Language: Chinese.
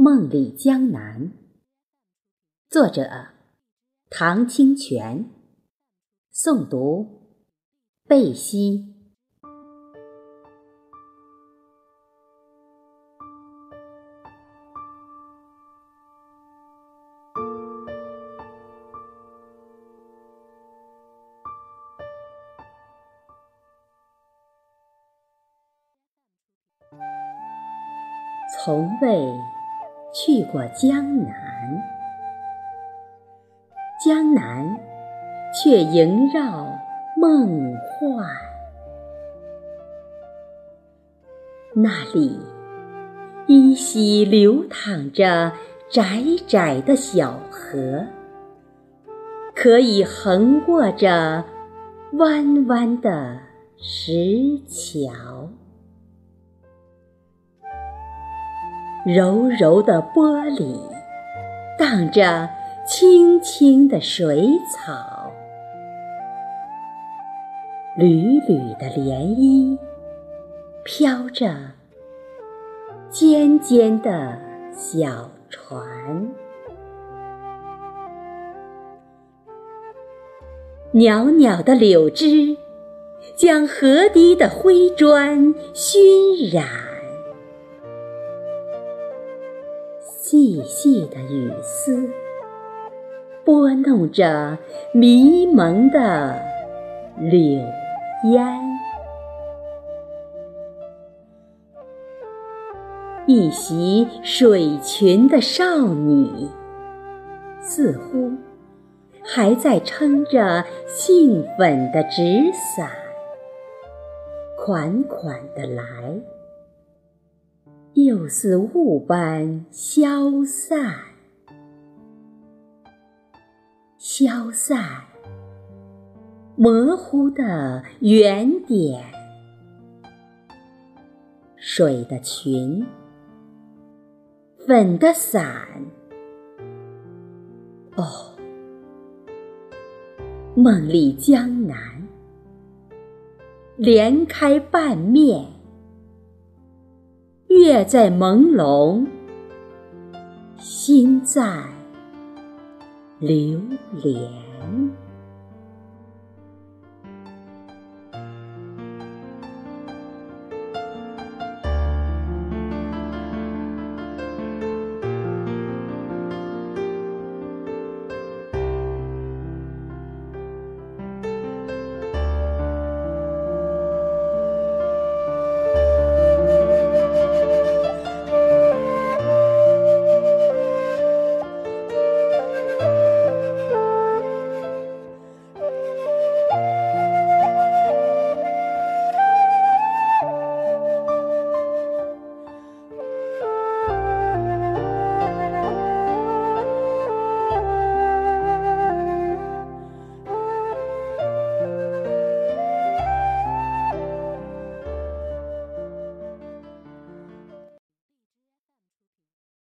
梦里江南，作者唐清泉，诵读贝西。从未去过江南，江南却萦绕梦幻。那里依稀流淌着窄窄的小河，可以横过着弯弯的石桥。柔柔的波里，荡着青青的水草，缕缕的涟漪，飘着尖尖的小船，袅袅的柳枝，将河堤的灰砖熏染。细细的雨丝，拨弄着迷蒙的柳烟。一袭水裙的少女，似乎还在撑着杏粉的纸伞，款款的来。又似雾般消散，消散，模糊的圆点，水的裙，粉的伞，哦，梦里江南，莲开半面。月在朦胧，心在流连。